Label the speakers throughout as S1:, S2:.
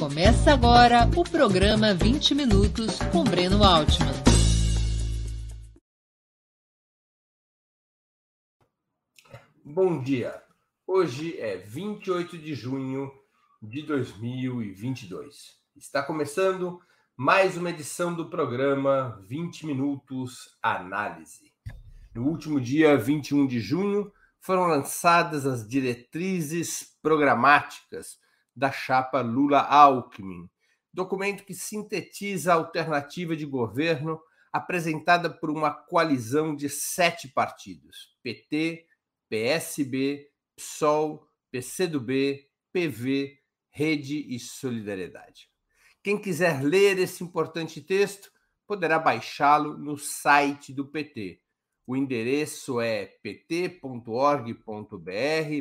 S1: Começa agora o programa 20 Minutos com Breno Altman.
S2: Bom dia. Hoje é 28 de junho de 2022. Está começando mais uma edição do programa 20 Minutos Análise. No último dia 21 de junho, foram lançadas as diretrizes programáticas da chapa Lula-Alckmin, documento que sintetiza a alternativa de governo apresentada por uma coalizão de sete partidos: PT, PSB, PSOL, PCdoB, PV, Rede e Solidariedade. Quem quiser ler esse importante texto poderá baixá-lo no site do PT. O endereço é pt.org.br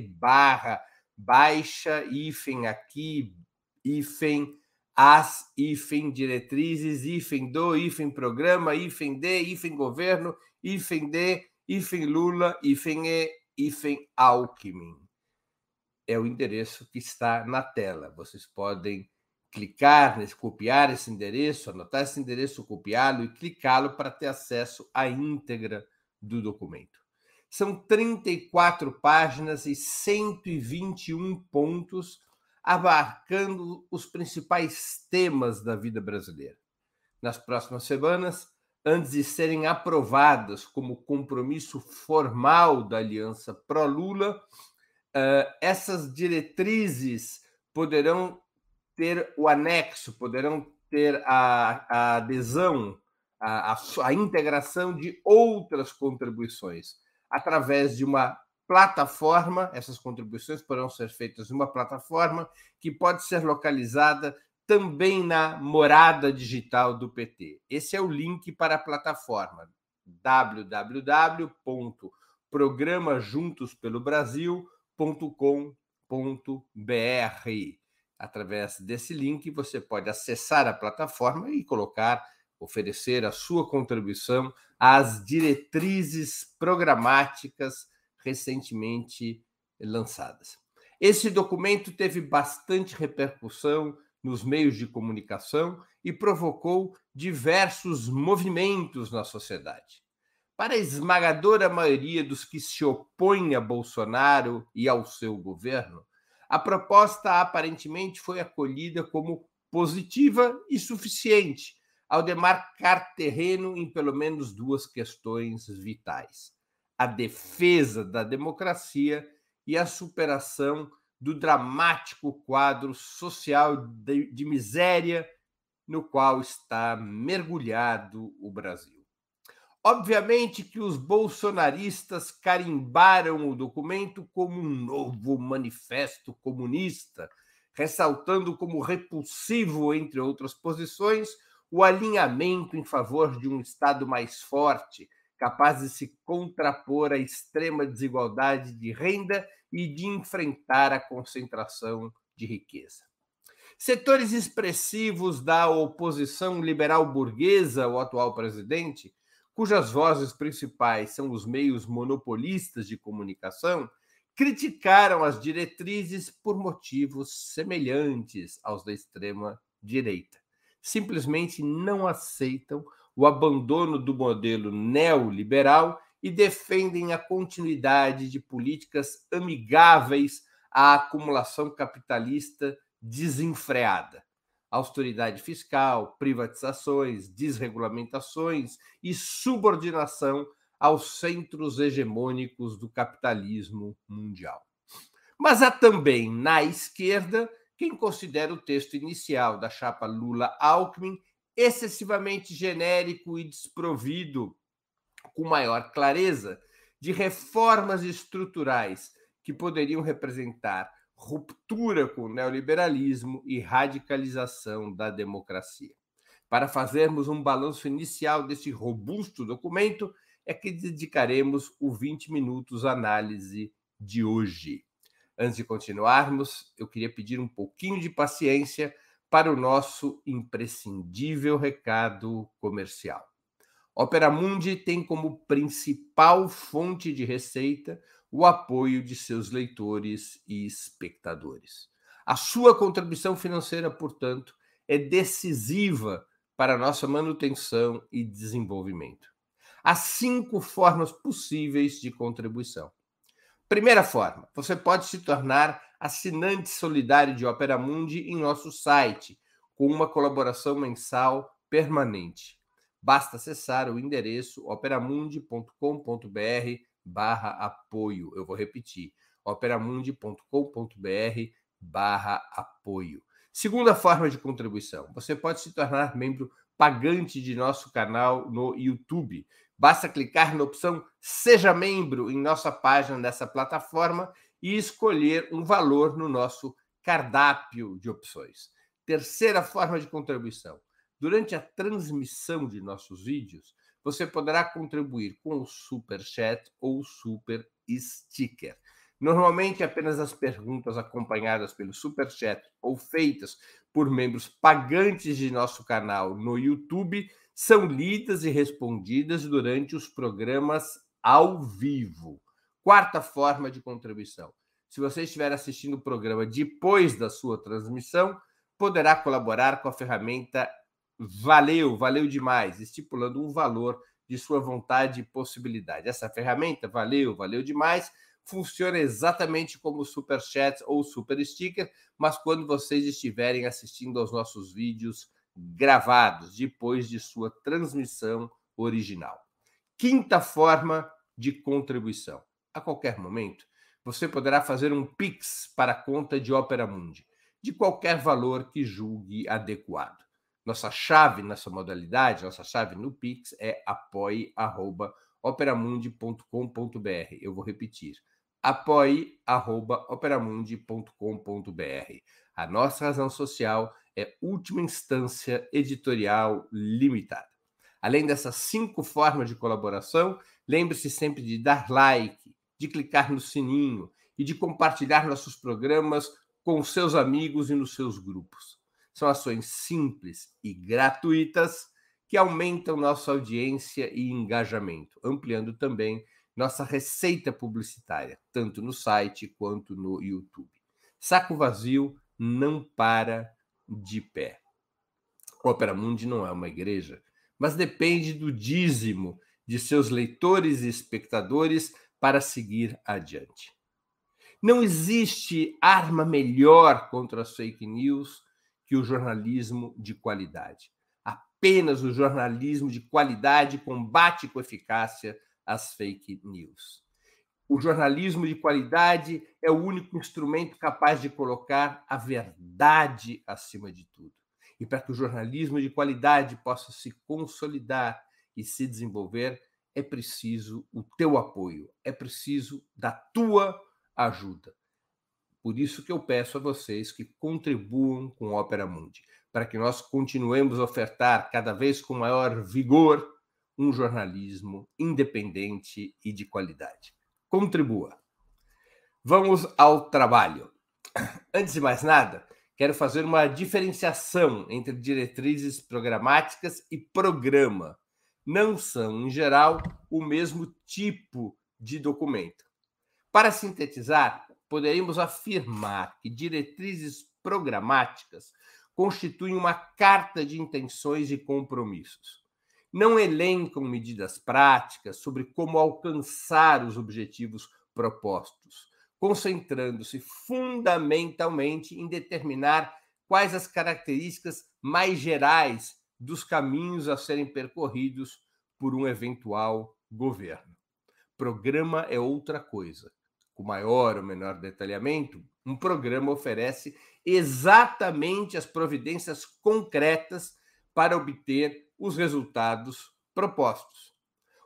S2: barra baixa, hífen aqui, hífen as, hífen diretrizes, hífen do, hífen programa, hífen de, hífen governo, hífen de, hífen Lula, hífen e, hífen Alckmin. É o endereço que está na tela. Vocês podem clicar nesse, copiar esse endereço, anotar esse endereço, copiá-lo e clicá-lo para ter acesso à íntegra do documento. São 34 páginas e 121 pontos, abarcando os principais temas da vida brasileira. Nas próximas semanas, antes de serem aprovadas como compromisso formal da aliança pró-Lula, eh, essas diretrizes poderão ter o anexo, poderão ter a, a adesão, a, a, a integração de outras contribuições através de uma plataforma, essas contribuições poderão ser feitas em uma plataforma que pode ser localizada também na morada digital do PT. Esse é o link para a plataforma www.programajuntospelo.brasil.com.br. Através desse link você pode acessar a plataforma e colocar oferecer a sua contribuição às diretrizes programáticas recentemente lançadas. Esse documento teve bastante repercussão nos meios de comunicação e provocou diversos movimentos na sociedade. Para a esmagadora maioria dos que se opõem a Bolsonaro e ao seu governo, a proposta aparentemente foi acolhida como positiva e suficiente ao demarcar terreno em pelo menos duas questões vitais: a defesa da democracia e a superação do dramático quadro social de, de miséria no qual está mergulhado o Brasil. Obviamente que os bolsonaristas carimbaram o documento como um novo manifesto comunista, ressaltando como repulsivo, entre outras posições, o alinhamento em favor de um Estado mais forte, capaz de se contrapor à extrema desigualdade de renda e de enfrentar a concentração de riqueza. Setores expressivos da oposição liberal burguesa ao atual presidente, cujas vozes principais são os meios monopolistas de comunicação, criticaram as diretrizes por motivos semelhantes aos da extrema direita simplesmente não aceitam o abandono do modelo neoliberal e defendem a continuidade de políticas amigáveis à acumulação capitalista desenfreada. Austeridade fiscal, privatizações, desregulamentações e subordinação aos centros hegemônicos do capitalismo mundial. Mas há também na esquerda quem considera o texto inicial da chapa Lula-Alckmin excessivamente genérico e desprovido, com maior clareza, de reformas estruturais que poderiam representar ruptura com o neoliberalismo e radicalização da democracia. Para fazermos um balanço inicial desse robusto documento, é que dedicaremos o 20 minutos análise de hoje. Antes de continuarmos, eu queria pedir um pouquinho de paciência para o nosso imprescindível recado comercial. Opera Mundi tem como principal fonte de receita o apoio de seus leitores e espectadores. A sua contribuição financeira, portanto, é decisiva para nossa manutenção e desenvolvimento. Há cinco formas possíveis de contribuição. Primeira forma, você pode se tornar assinante solidário de Opera Mundi em nosso site, com uma colaboração mensal permanente. Basta acessar o endereço operamundi.com.br barra apoio. Eu vou repetir, operamundi.com.br barra apoio. Segunda forma de contribuição, você pode se tornar membro pagante de nosso canal no YouTube. Basta clicar na opção Seja Membro em nossa página dessa plataforma e escolher um valor no nosso cardápio de opções. Terceira forma de contribuição. Durante a transmissão de nossos vídeos, você poderá contribuir com o Super Chat ou Super Sticker. Normalmente, apenas as perguntas acompanhadas pelo Super Chat ou feitas por membros pagantes de nosso canal no YouTube são lidas e respondidas durante os programas ao vivo. Quarta forma de contribuição. Se você estiver assistindo o programa depois da sua transmissão, poderá colaborar com a ferramenta Valeu, valeu demais, estipulando um valor de sua vontade e possibilidade. Essa ferramenta, valeu, valeu demais, funciona exatamente como o Super Chat ou Super Sticker, mas quando vocês estiverem assistindo aos nossos vídeos gravados depois de sua transmissão original. Quinta forma de contribuição. A qualquer momento, você poderá fazer um Pix para a conta de Opera Mundi, de qualquer valor que julgue adequado. Nossa chave nessa modalidade, nossa chave no Pix é apoie.operamundi.com.br. Eu vou repetir: apoie.operamundi.com.br. A nossa razão social é última instância editorial limitada. Além dessas cinco formas de colaboração, lembre-se sempre de dar like, de clicar no sininho e de compartilhar nossos programas com seus amigos e nos seus grupos. São ações simples e gratuitas que aumentam nossa audiência e engajamento, ampliando também nossa receita publicitária, tanto no site quanto no YouTube. Saco vazio não para de pé. Opera Mundi não é uma igreja, mas depende do dízimo de seus leitores e espectadores para seguir adiante. Não existe arma melhor contra as fake news que o jornalismo de qualidade. Apenas o jornalismo de qualidade combate com eficácia as fake news. O jornalismo de qualidade é o único instrumento capaz de colocar a verdade acima de tudo. E para que o jornalismo de qualidade possa se consolidar e se desenvolver, é preciso o teu apoio, é preciso da tua ajuda. Por isso que eu peço a vocês que contribuam com a Opera Mundi, para que nós continuemos a ofertar cada vez com maior vigor um jornalismo independente e de qualidade. Contribua. Vamos ao trabalho. Antes de mais nada, quero fazer uma diferenciação entre diretrizes programáticas e programa. Não são, em geral, o mesmo tipo de documento. Para sintetizar, poderíamos afirmar que diretrizes programáticas constituem uma carta de intenções e compromissos não elencam medidas práticas sobre como alcançar os objetivos propostos, concentrando-se fundamentalmente em determinar quais as características mais gerais dos caminhos a serem percorridos por um eventual governo. Programa é outra coisa. Com maior ou menor detalhamento, um programa oferece exatamente as providências concretas para obter os resultados propostos.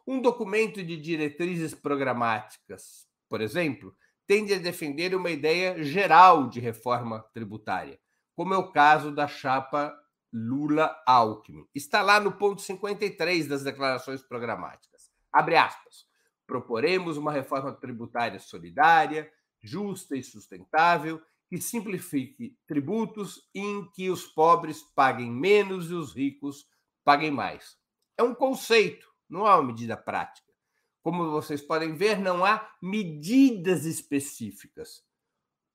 S2: Um documento de diretrizes programáticas, por exemplo, tende a defender uma ideia geral de reforma tributária, como é o caso da chapa Lula-Alckmin. Está lá no ponto 53 das declarações programáticas. Abre aspas. Proporemos uma reforma tributária solidária, justa e sustentável, que simplifique tributos em que os pobres paguem menos e os ricos paguem mais. É um conceito, não há uma medida prática. Como vocês podem ver, não há medidas específicas.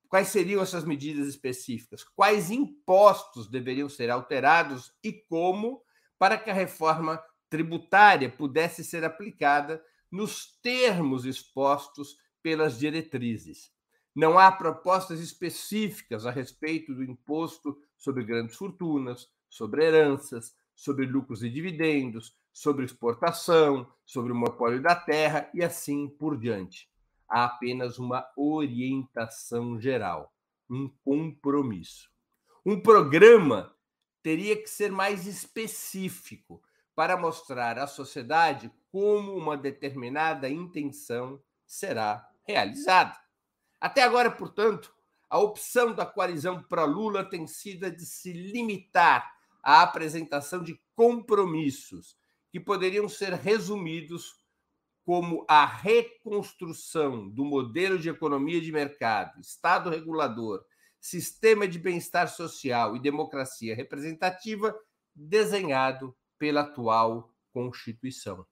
S2: Quais seriam essas medidas específicas? Quais impostos deveriam ser alterados e como para que a reforma tributária pudesse ser aplicada nos termos expostos pelas diretrizes. Não há propostas específicas a respeito do imposto sobre grandes fortunas, sobre heranças, sobre lucros e dividendos, sobre exportação, sobre o monopólio da terra e assim por diante. Há apenas uma orientação geral, um compromisso. Um programa teria que ser mais específico para mostrar à sociedade como uma determinada intenção será realizada. Até agora, portanto, a opção da coalizão pró-Lula tem sido a de se limitar à apresentação de compromissos que poderiam ser resumidos como a reconstrução do modelo de economia de mercado, Estado regulador, sistema de bem-estar social e democracia representativa desenhado pela atual Constituição.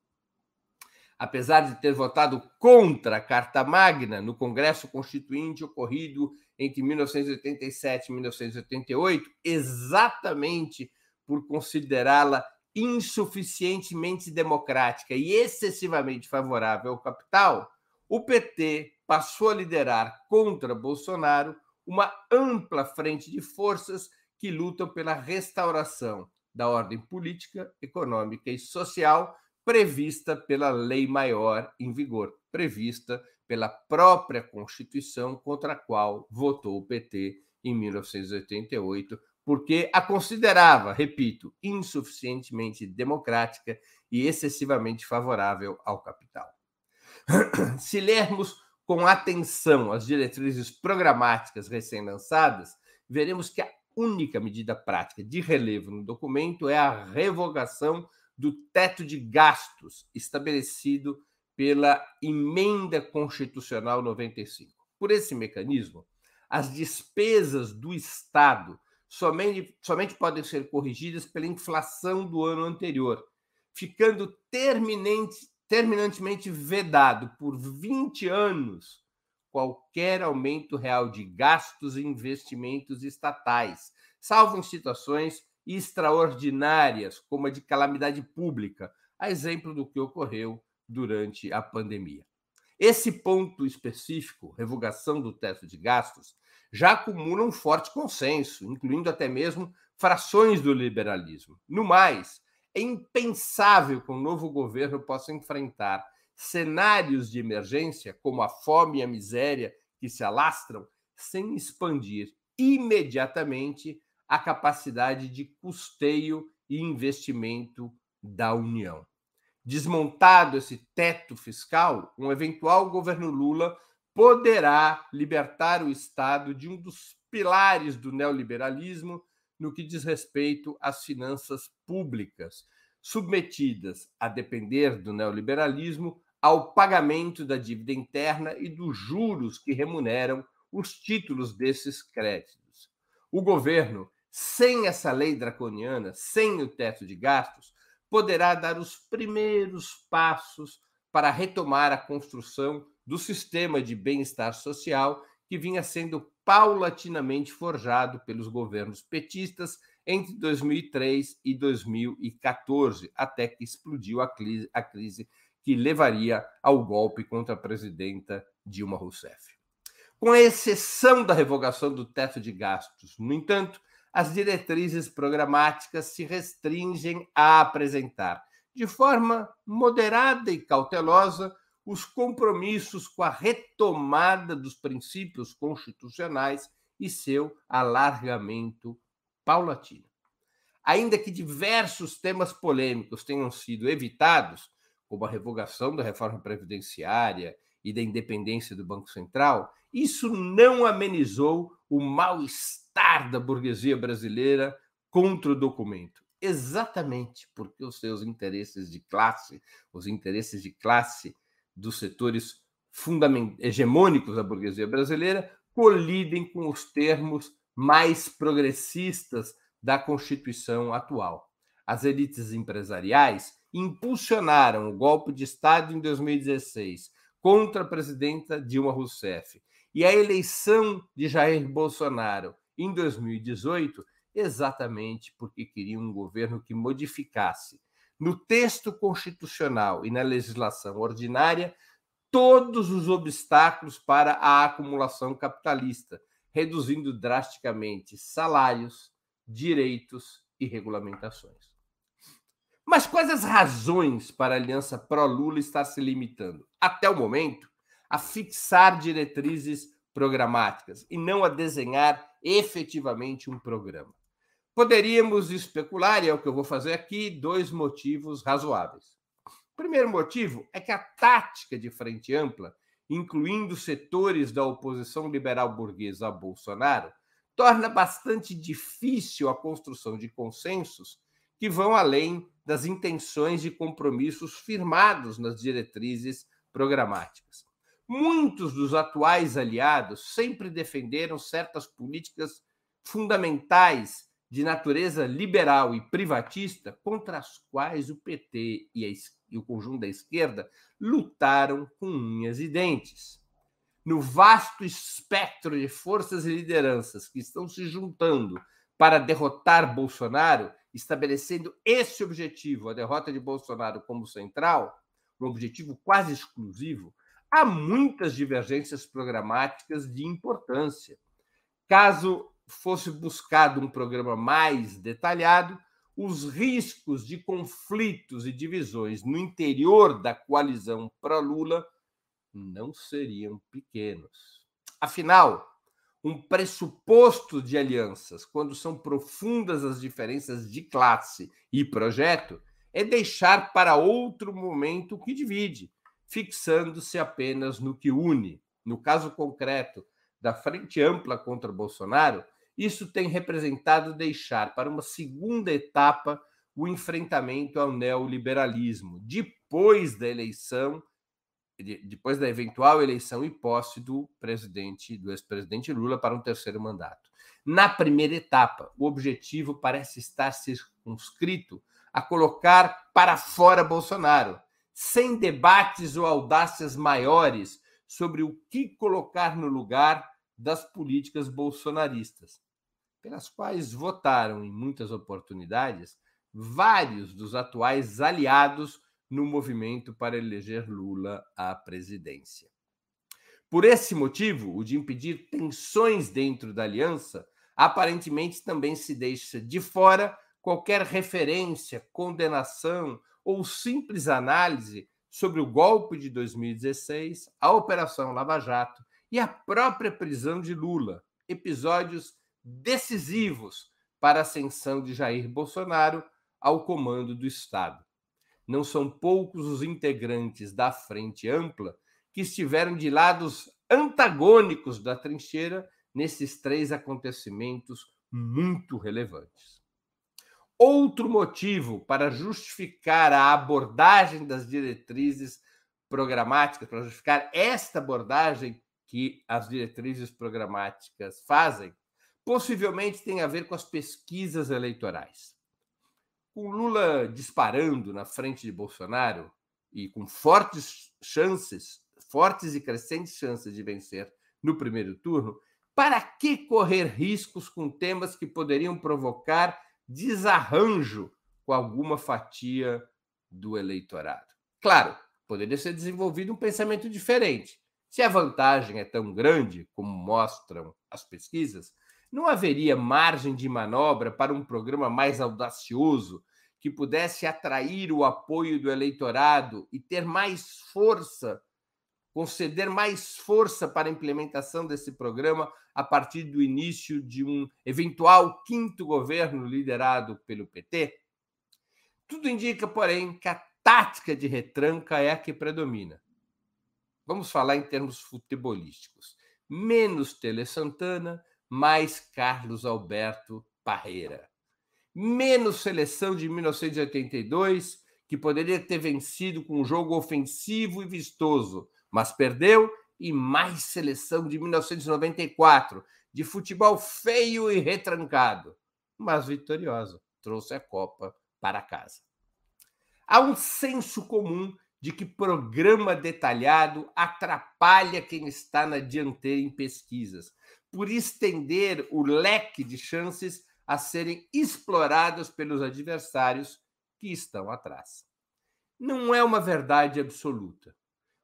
S2: Apesar de ter votado contra a Carta Magna no Congresso Constituinte ocorrido entre 1987 e 1988, exatamente por considerá-la insuficientemente democrática e excessivamente favorável ao capital, o PT passou a liderar contra Bolsonaro uma ampla frente de forças que lutam pela restauração da ordem política, econômica e social prevista pela lei maior em vigor, prevista pela própria Constituição contra a qual votou o PT em 1988, porque a considerava, repito, insuficientemente democrática e excessivamente favorável ao capital. Se lermos com atenção as diretrizes programáticas recém-lançadas, veremos que a única medida prática de relevo no documento é a revogação do teto de gastos estabelecido pela Emenda Constitucional 95. Por esse mecanismo, as despesas do Estado somente, somente podem ser corrigidas pela inflação do ano anterior, ficando terminante, terminantemente vedado por 20 anos qualquer aumento real de gastos e investimentos estatais, salvo em situações extraordinárias, como a de calamidade pública, a exemplo do que ocorreu durante a pandemia. Esse ponto específico, revogação do teto de gastos, já acumula um forte consenso, incluindo até mesmo frações do liberalismo. No mais, é impensável que um novo governo possa enfrentar cenários de emergência, como a fome e a miséria que se alastram, sem expandir imediatamente a capacidade de custeio e investimento da União. Desmontado esse teto fiscal, um eventual governo Lula poderá libertar o Estado de um dos pilares do neoliberalismo no que diz respeito às finanças públicas, submetidas a depender do neoliberalismo ao pagamento da dívida interna e dos juros que remuneram os títulos desses créditos. O governo, sem essa lei draconiana, sem o teto de gastos, poderá dar os primeiros passos para retomar a construção do sistema de bem-estar social que vinha sendo paulatinamente forjado pelos governos petistas entre 2003 e 2014, até que explodiu a crise, a crise que levaria ao golpe contra a presidenta Dilma Rousseff. Com exceção da revogação do teto de gastos, no entanto, as diretrizes programáticas se restringem a apresentar, de forma moderada e cautelosa, os compromissos com a retomada dos princípios constitucionais e seu alargamento paulatino. Ainda que diversos temas polêmicos tenham sido evitados, como a revogação da reforma previdenciária e da independência do Banco Central, isso não amenizou o mal-estar da burguesia brasileira contra o documento. Exatamente porque os seus interesses de classe, os interesses de classe dos setores hegemônicos da burguesia brasileira, colidem com os termos mais progressistas da Constituição atual. As elites empresariais impulsionaram o golpe de Estado em 2016 contra a presidenta Dilma Rousseff e a eleição de Jair Bolsonaro em 2018, exatamente porque queriam um governo que modificasse no texto constitucional e na legislação ordinária todos os obstáculos para a acumulação capitalista, reduzindo drasticamente salários, direitos e regulamentações. Mas quais as razões para a aliança pró-Lula estar se limitando, até o momento, a fixar diretrizes programáticas e não a desenhar efetivamente um programa? Poderíamos especular, e é o que eu vou fazer aqui, dois motivos razoáveis. O primeiro motivo é que a tática de frente ampla, incluindo setores da oposição liberal burguesa a Bolsonaro, torna bastante difícil a construção de consensos que vão além das intenções e compromissos firmados nas diretrizes programáticas. Muitos dos atuais aliados sempre defenderam certas políticas fundamentais de natureza liberal e privatista contra as quais o PT e, a, e, o conjunto da esquerda lutaram com unhas e dentes. No vasto espectro de forças e lideranças que estão se juntando para derrotar Bolsonaro, estabelecendo esse objetivo, a derrota de Bolsonaro como central, um objetivo quase exclusivo, há muitas divergências programáticas de importância. Caso fosse buscado um programa mais detalhado, os riscos de conflitos e divisões no interior da coalizão pró-Lula não seriam pequenos. Afinal, um pressuposto de alianças, quando são profundas as diferenças de classe e projeto, é deixar para outro momento o que divide, fixando-se apenas no que une. No caso concreto da Frente Ampla contra Bolsonaro, isso tem representado deixar para uma segunda etapa o enfrentamento ao neoliberalismo, depois da eleição, depois da eventual eleição e posse do presidente, do ex-presidente Lula para um terceiro mandato. Na primeira etapa, o objetivo parece estar circunscrito a colocar para fora Bolsonaro, sem debates ou audácias maiores sobre o que colocar no lugar das políticas bolsonaristas pelas quais votaram em muitas oportunidades vários dos atuais aliados no movimento para eleger Lula à presidência. Por esse motivo, o de impedir tensões dentro da aliança, aparentemente também se deixa de fora qualquer referência, condenação ou simples análise sobre o golpe de 2016, a Operação Lava Jato e a própria prisão de Lula, episódios decisivos para a ascensão de Jair Bolsonaro ao comando do Estado. Não são poucos os integrantes da Frente Ampla que estiveram de lados antagônicos da trincheira nesses três acontecimentos muito relevantes. Outro motivo para justificar a abordagem das diretrizes programáticas, para justificar esta abordagem que as diretrizes programáticas fazem, possivelmente tem a ver com as pesquisas eleitorais. Com Lula disparando na frente de Bolsonaro e com fortes chances, fortes e crescentes chances de vencer no primeiro turno, para que correr riscos com temas que poderiam provocar desarranjo com alguma fatia do eleitorado? Claro, poderia ser desenvolvido um pensamento diferente. Se a vantagem é tão grande como mostram as pesquisas, não haveria margem de manobra para um programa mais audacioso que pudesse atrair o apoio do eleitorado e ter mais força, conceder mais força para a implementação desse programa a partir do início de um eventual quinto governo liderado pelo PT? Tudo indica, porém, que a tática de retranca é a que predomina. Vamos falar em termos futebolísticos. Menos Tele Santana, mais Carlos Alberto Parreira. Menos seleção de 1982, que poderia ter vencido com um jogo ofensivo e vistoso, mas perdeu, e mais seleção de 1994, de futebol feio e retrancado, mas vitoriosa, trouxe a Copa para casa. Há um senso comum de que programa detalhado atrapalha quem está na dianteira em pesquisas, por estender o leque de chances a serem exploradas pelos adversários que estão atrás. Não é uma verdade absoluta.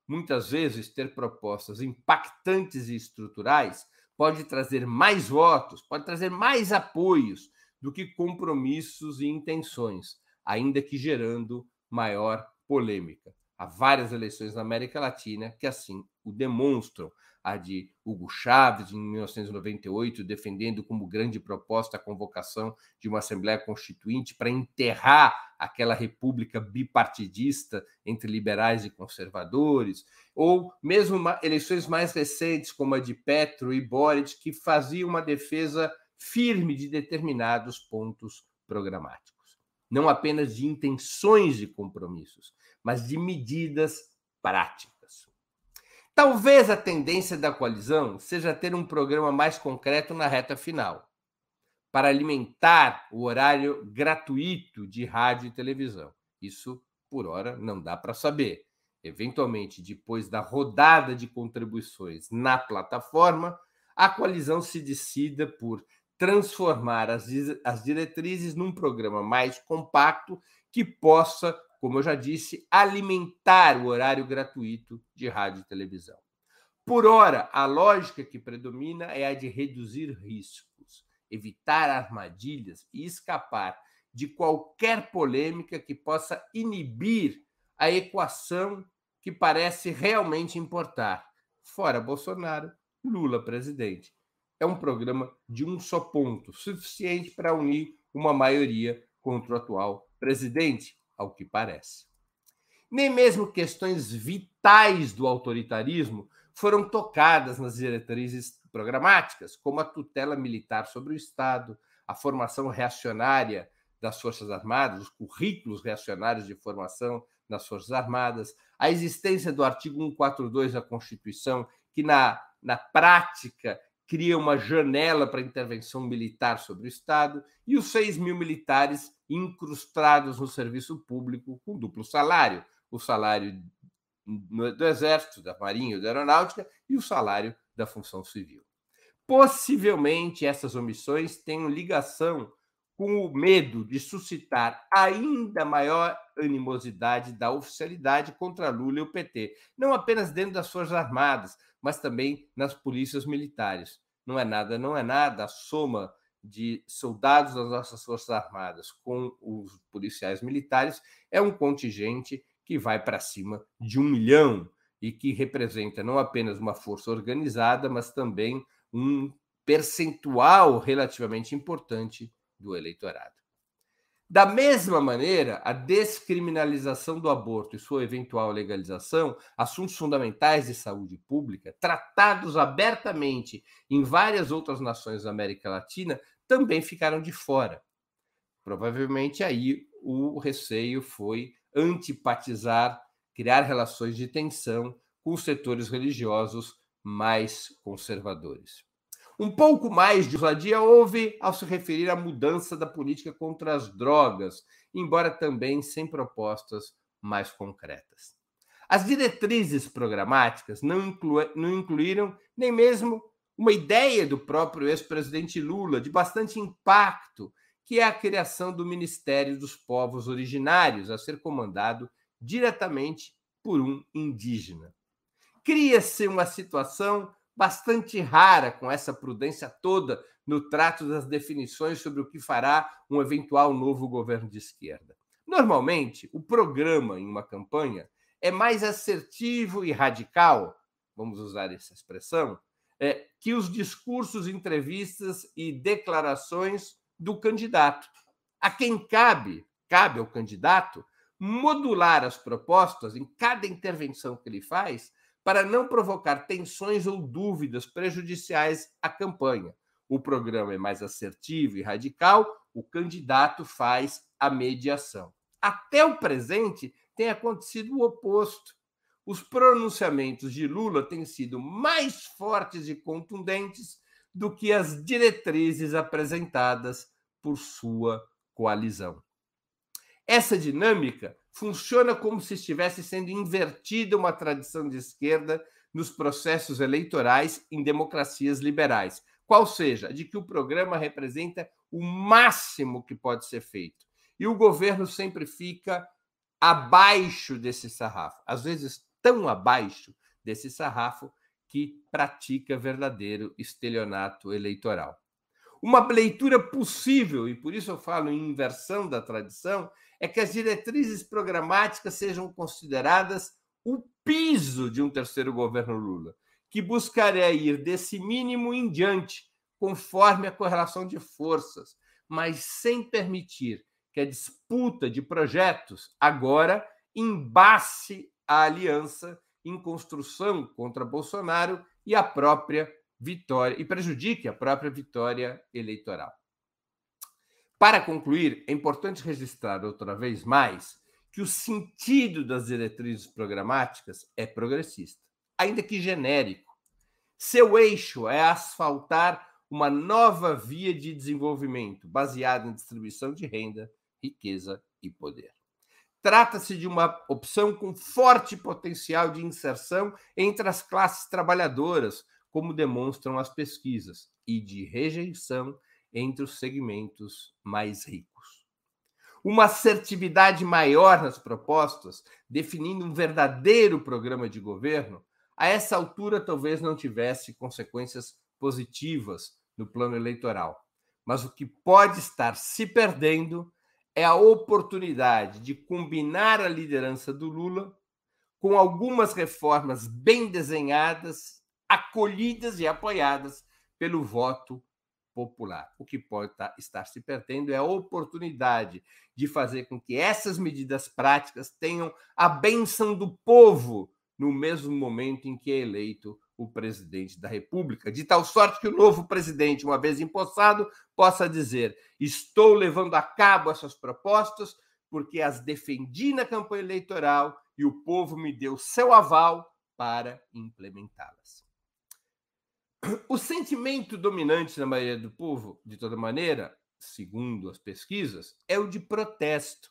S2: Muitas vezes, ter propostas impactantes e estruturais pode trazer mais votos, pode trazer mais apoios do que compromissos e intenções, ainda que gerando maior polêmica. Há várias eleições na América Latina que assim o demonstram. A de Hugo Chávez, em 1998, defendendo como grande proposta a convocação de uma Assembleia Constituinte para enterrar aquela república bipartidista entre liberais e conservadores, ou mesmo eleições mais recentes, como a de Petro e Boric, que faziam uma defesa firme de determinados pontos programáticos. Não apenas de intenções de compromissos, mas de medidas práticas. Talvez a tendência da coalizão seja ter um programa mais concreto na reta final, para alimentar o horário gratuito de rádio e televisão. Isso, por hora, não dá para saber. Eventualmente, depois da rodada de contribuições na plataforma, a coalizão se decida por transformar as, as diretrizes num programa mais compacto que possa como eu já disse, alimentar o horário gratuito de rádio e televisão. Por hora, a lógica que predomina é a de reduzir riscos, evitar armadilhas e escapar de qualquer polêmica que possa inibir a equação que parece realmente importar. Fora Bolsonaro, Lula presidente. É um programa de um só ponto, suficiente para unir uma maioria contra o atual presidente ao que parece. Nem mesmo questões vitais do autoritarismo foram tocadas nas diretrizes programáticas, como a tutela militar sobre o Estado, a formação reacionária das Forças Armadas, os currículos reacionários de formação das Forças Armadas, a existência do artigo 142 da Constituição, que na, na prática cria uma janela para intervenção militar sobre o Estado, e os 6 mil militares incrustados no serviço público com duplo salário: o salário do Exército, da Marinha da Aeronáutica e o salário da função civil. Possivelmente essas omissões tenham ligação com o medo de suscitar ainda maior animosidade da oficialidade contra Lula e o PT, não apenas dentro das Forças Armadas, mas também nas polícias militares. Não é nada, não é nada a soma de soldados das nossas Forças Armadas com os policiais militares é um contingente que vai para cima de um milhão e que representa não apenas uma força organizada, mas também um percentual relativamente importante do eleitorado. Da mesma maneira, a descriminalização do aborto e sua eventual legalização, assuntos fundamentais de saúde pública, tratados abertamente em várias outras nações da América Latina, também ficaram de fora. Provavelmente aí o receio foi antipatizar, criar relações de tensão com os setores religiosos mais conservadores. Um pouco mais de ousadia houve ao se referir à mudança da política contra as drogas, embora também sem propostas mais concretas. As diretrizes programáticas não, inclu não incluíram nem mesmo uma ideia do próprio ex-presidente Lula de bastante impacto, que é a criação do Ministério dos Povos Originários, a ser comandado diretamente por um indígena. Cria-se uma situação bastante rara com essa prudência toda no trato das definições sobre o que fará um eventual novo governo de esquerda. Normalmente, o programa em uma campanha é mais assertivo e radical, vamos usar essa expressão, é, que os discursos, entrevistas e declarações do candidato. A quem cabe, cabe ao candidato, modular as propostas em cada intervenção que ele faz para não provocar tensões ou dúvidas prejudiciais à campanha. O programa é mais assertivo e radical, o candidato faz a mediação. Até o presente tem acontecido o oposto. Os pronunciamentos de Lula têm sido mais fortes e contundentes do que as diretrizes apresentadas por sua coalizão. Essa dinâmica funciona como se estivesse sendo invertida uma tradição de esquerda nos processos eleitorais em democracias liberais, qual seja, de que o programa representa o máximo que pode ser feito. E o governo sempre fica abaixo desse sarrafo, às vezes tão abaixo desse sarrafo que pratica verdadeiro estelionato eleitoral. Uma leitura possível, e por isso eu falo em inversão da tradição, é que as diretrizes programáticas sejam consideradas o piso de um terceiro governo Lula, que buscaria ir desse mínimo em diante, conforme a correlação de forças, mas sem permitir que a disputa de projetos agora embace a aliança em construção contra Bolsonaro e a própria vitória e prejudique a própria vitória eleitoral. Para concluir, é importante registrar outra vez mais que o sentido das diretrizes programáticas é progressista, ainda que genérico. Seu eixo é asfaltar uma nova via de desenvolvimento baseada em distribuição de renda, riqueza e poder. Trata-se de uma opção com forte potencial de inserção entre as classes trabalhadoras, como demonstram as pesquisas, e de rejeição entre os segmentos mais ricos. Uma assertividade maior nas propostas, definindo um verdadeiro programa de governo, a essa altura talvez não tivesse consequências positivas no plano eleitoral. Mas o que pode estar se perdendo é a oportunidade de combinar a liderança do Lula com algumas reformas bem desenhadas, acolhidas e apoiadas pelo voto popular. O que pode tá, estar se perdendo é a oportunidade de fazer com que essas medidas práticas tenham a benção do povo no mesmo momento em que é eleito o presidente da República, de tal sorte que o novo presidente, uma vez empossado, possa dizer: estou levando a cabo essas propostas porque as defendi na campanha eleitoral e o povo me deu seu aval para implementá-las. O sentimento dominante na maioria do povo, de toda maneira, segundo as pesquisas, é o de protesto.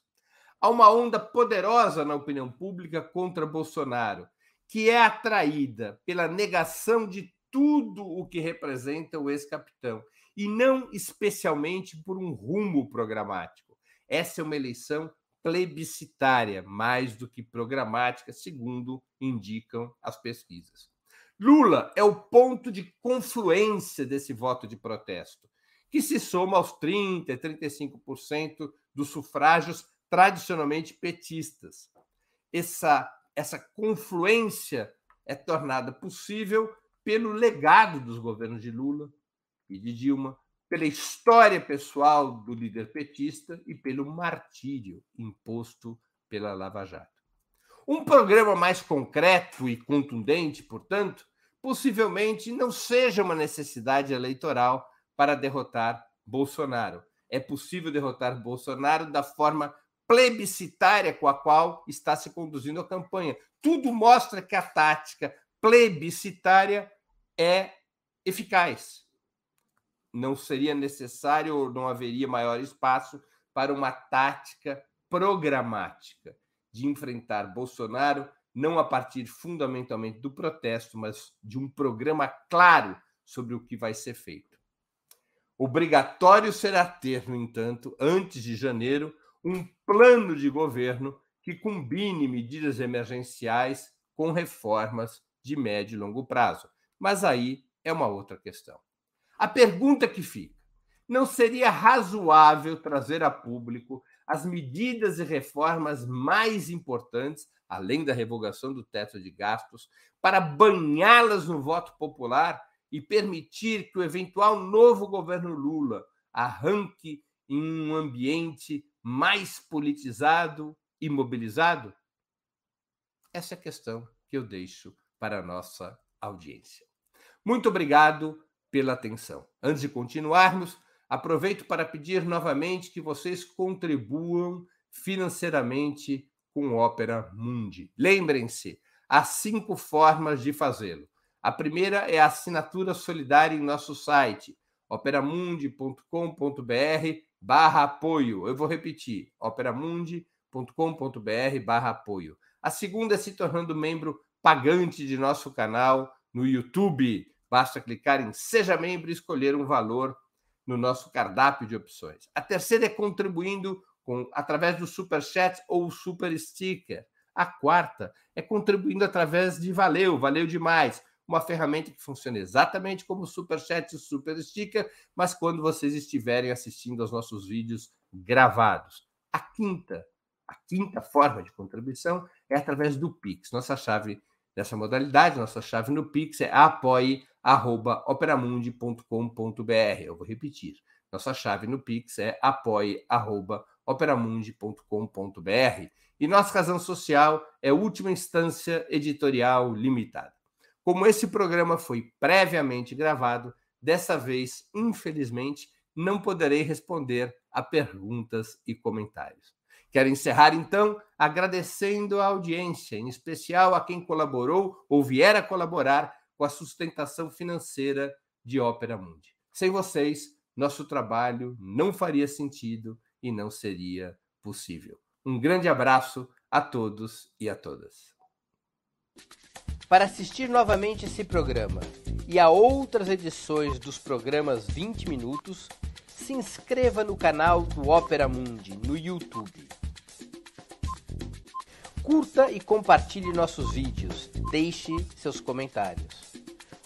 S2: Há uma onda poderosa na opinião pública contra Bolsonaro, que é atraída pela negação de tudo o que representa o ex-capitão, e não especialmente por um rumo programático. Essa é uma eleição plebiscitária, mais do que programática, segundo indicam as pesquisas. Lula é o ponto de confluência desse voto de protesto, que se soma aos 30%, 35% dos sufrágios tradicionalmente petistas. Essa essa confluência é tornada possível pelo legado dos governos de Lula e de Dilma, pela história pessoal do líder petista e pelo martírio imposto pela Lava Jato. Um programa mais concreto e contundente, portanto, possivelmente não seja uma necessidade eleitoral para derrotar Bolsonaro. É possível derrotar Bolsonaro da forma plebiscitária com a qual está se conduzindo a campanha. Tudo mostra que a tática plebiscitária é eficaz. Não seria necessário ou não haveria maior espaço para uma tática programática de enfrentar Bolsonaro, não a partir fundamentalmente do protesto, mas de um programa claro sobre o que vai ser feito. Obrigatório será ter, no entanto, antes de janeiro, um plano de governo que combine medidas emergenciais com reformas de médio e longo prazo. Mas aí é uma outra questão. A pergunta que fica: não seria razoável trazer a público as medidas e reformas mais importantes, além da revogação do teto de gastos, para banhá-las no voto popular e permitir que o eventual novo governo Lula arranque em um ambiente mais politizado e mobilizado? Essa é a questão que eu deixo para a nossa audiência. Muito obrigado pela atenção. Antes de continuarmos, aproveito para pedir novamente que vocês contribuam financeiramente com Ópera Mundi. Lembrem-se, há cinco formas de fazê-lo. A primeira é a assinatura solidária em nosso site, operamundi.com.br barra apoio. Eu vou repetir, operamundi.com.br barra apoio. A segunda é se tornando membro pagante de nosso canal no YouTube. Basta clicar em Seja Membro e escolher um valor no nosso cardápio de opções. A terceira é contribuindo com, através do Super Chat ou Super Sticker. A quarta é contribuindo através de Valeu, Valeu Demais, uma ferramenta que funciona exatamente como Super Chat e Super Sticker, mas quando vocês estiverem assistindo aos nossos vídeos gravados. A quinta, a quinta forma de contribuição é através do Pix. Nossa chave dessa modalidade, nossa chave no Pix é apoie.operamundi.com.br. Eu vou repetir. Nossa chave no Pix é apoie.operamundi.com.br. E nossa razão social é Última Instância Editorial Limitada. Como esse programa foi previamente gravado, dessa vez, infelizmente, não poderei responder a perguntas e comentários. Quero encerrar, então, agradecendo a audiência, em especial a quem colaborou ou vier a colaborar com a sustentação financeira de Ópera Mundi. Sem vocês, nosso trabalho não faria sentido e não seria possível. Um grande abraço a todos e a todas.
S3: Para assistir novamente esse programa e a outras edições dos programas 20 Minutos, se inscreva no canal do Opera Mundi no YouTube. Curta e compartilhe nossos vídeos. Deixe seus comentários.